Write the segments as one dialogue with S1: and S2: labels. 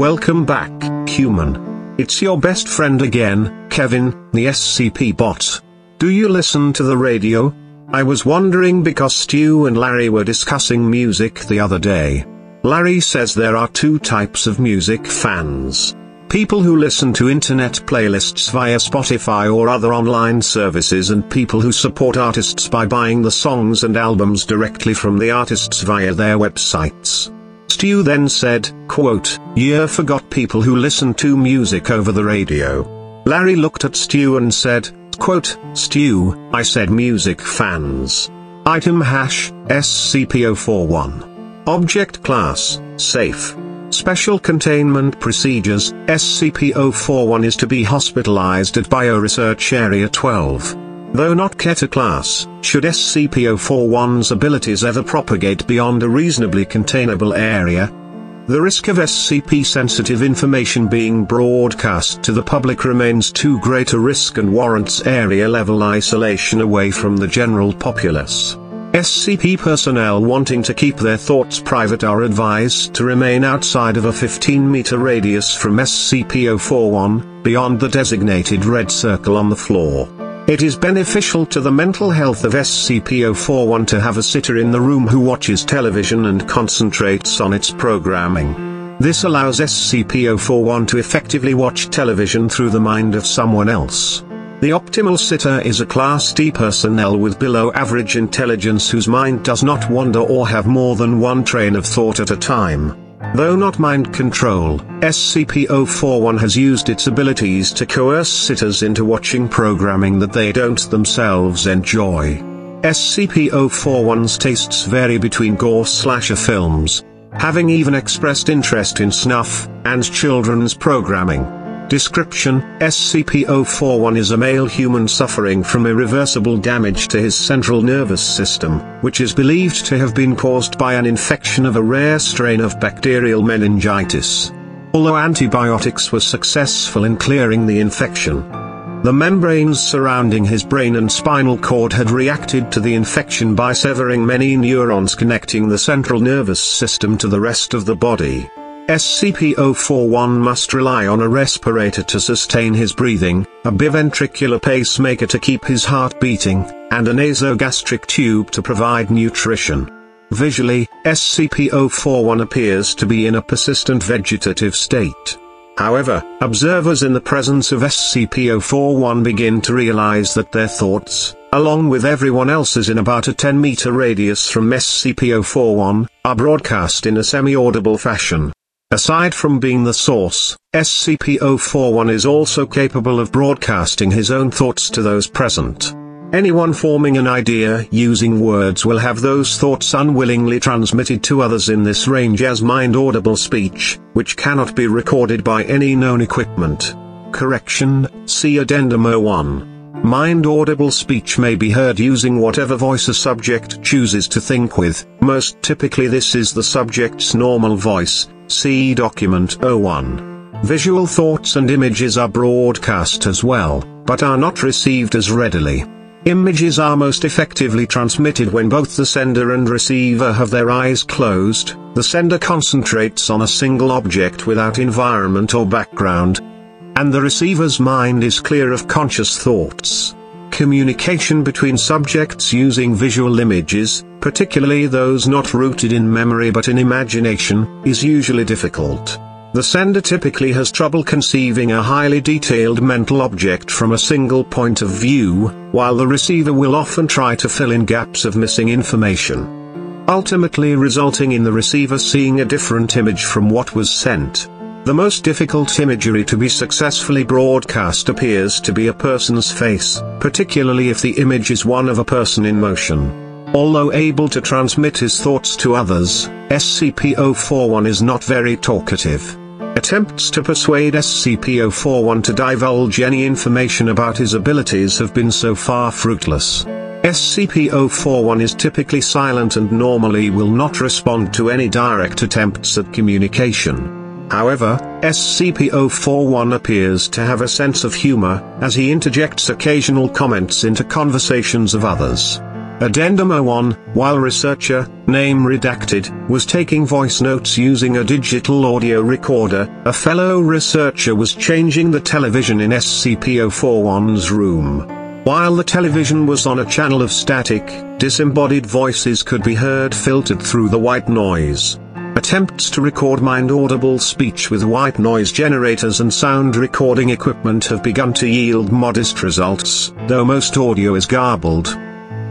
S1: Welcome back, human. It's your best friend again, Kevin, the SCP bot. Do you listen to the radio? I was wondering because Stu and Larry were discussing music the other day. Larry says there are two types of music fans. People who listen to internet playlists via Spotify or other online services and people who support artists by buying the songs and albums directly from the artists via their websites. Stu then said, quote, Yeah forgot people who listen to music over the radio. Larry looked at Stu and said, quote, Stu, I said music fans. Item hash, SCP-041. Object class, safe. Special containment procedures, SCP-041 is to be hospitalized at Bioresearch Area 12. Though not Keter class, should SCP-041's abilities ever propagate beyond a reasonably containable area, the risk of SCP-sensitive information being broadcast to the public remains too great a risk and warrants area-level isolation away from the general populace. SCP personnel wanting to keep their thoughts private are advised to remain outside of a 15-meter radius from SCP-041, beyond the designated red circle on the floor. It is beneficial to the mental health of SCP-041 to have a sitter in the room who watches television and concentrates on its programming. This allows SCP-041 to effectively watch television through the mind of someone else. The optimal sitter is a Class D personnel with below average intelligence whose mind does not wander or have more than one train of thought at a time. Though not mind control, SCP-041 has used its abilities to coerce sitters into watching programming that they don't themselves enjoy. SCP-041's tastes vary between gore slasher films, having even expressed interest in snuff and children's programming. Description, SCP-041 is a male human suffering from irreversible damage to his central nervous system, which is believed to have been caused by an infection of a rare strain of bacterial meningitis. Although antibiotics were successful in clearing the infection, the membranes surrounding his brain and spinal cord had reacted to the infection by severing many neurons connecting the central nervous system to the rest of the body. SCP-041 must rely on a respirator to sustain his breathing, a biventricular pacemaker to keep his heart beating, and a nasogastric tube to provide nutrition. Visually, SCP-041 appears to be in a persistent vegetative state. However, observers in the presence of SCP-041 begin to realize that their thoughts, along with everyone else's in about a 10-meter radius from SCP-041, are broadcast in a semi-audible fashion. Aside from being the source, SCP-041 is also capable of broadcasting his own thoughts to those present. Anyone forming an idea using words will have those thoughts unwillingly transmitted to others in this range as mind-audible speech, which cannot be recorded by any known equipment. Correction, see Addendum 01. Mind-audible speech may be heard using whatever voice a subject chooses to think with, most typically this is the subject's normal voice, See document 01. Visual thoughts and images are broadcast as well, but are not received as readily. Images are most effectively transmitted when both the sender and receiver have their eyes closed, the sender concentrates on a single object without environment or background, and the receiver's mind is clear of conscious thoughts. Communication between subjects using visual images, particularly those not rooted in memory but in imagination, is usually difficult. The sender typically has trouble conceiving a highly detailed mental object from a single point of view, while the receiver will often try to fill in gaps of missing information. Ultimately resulting in the receiver seeing a different image from what was sent. The most difficult imagery to be successfully broadcast appears to be a person's face, particularly if the image is one of a person in motion. Although able to transmit his thoughts to others, SCP-041 is not very talkative. Attempts to persuade SCP-041 to divulge any information about his abilities have been so far fruitless. SCP-041 is typically silent and normally will not respond to any direct attempts at communication. However, SCP-041 appears to have a sense of humor, as he interjects occasional comments into conversations of others. Addendum 01, while researcher, name redacted, was taking voice notes using a digital audio recorder, a fellow researcher was changing the television in SCP-041's room. While the television was on a channel of static, disembodied voices could be heard filtered through the white noise. Attempts to record mind-audible speech with white noise generators and sound recording equipment have begun to yield modest results, though most audio is garbled.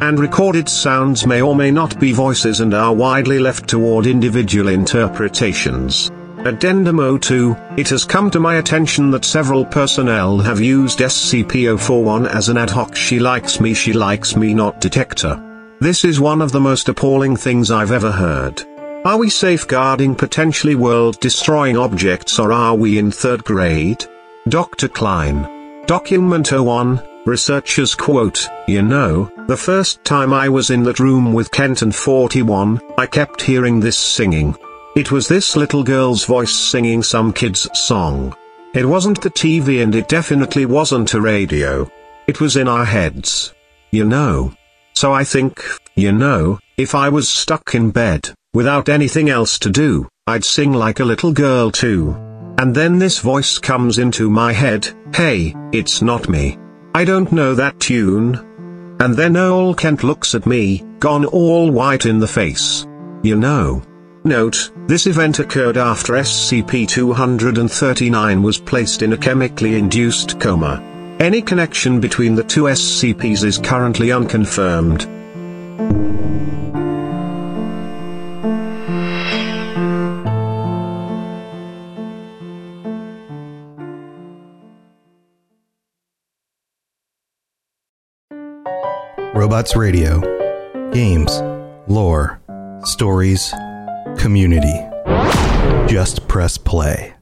S1: And recorded sounds may or may not be voices and are widely left toward individual interpretations. Addendum 02, it has come to my attention that several personnel have used SCP-041 as an ad hoc she likes me she likes me not detector. This is one of the most appalling things I've ever heard. Are we safeguarding potentially world-destroying objects or are we in third grade? Dr. Klein. Document 01, researchers quote, You know, the first time I was in that room with Kenton 41, I kept hearing this singing. It was this little girl's voice singing some kid's song. It wasn't the TV and it definitely wasn't a radio. It was in our heads. You know. So I think, you know, if I was stuck in bed, Without anything else to do, I'd sing like a little girl too. And then this voice comes into my head, hey, it's not me. I don't know that tune. And then old Kent looks at me, gone all white in the face. You know. Note, this event occurred after SCP-239 was placed in a chemically induced coma. Any connection between the two SCPs is currently unconfirmed.
S2: Robots Radio. Games, lore, stories, community. Just press play.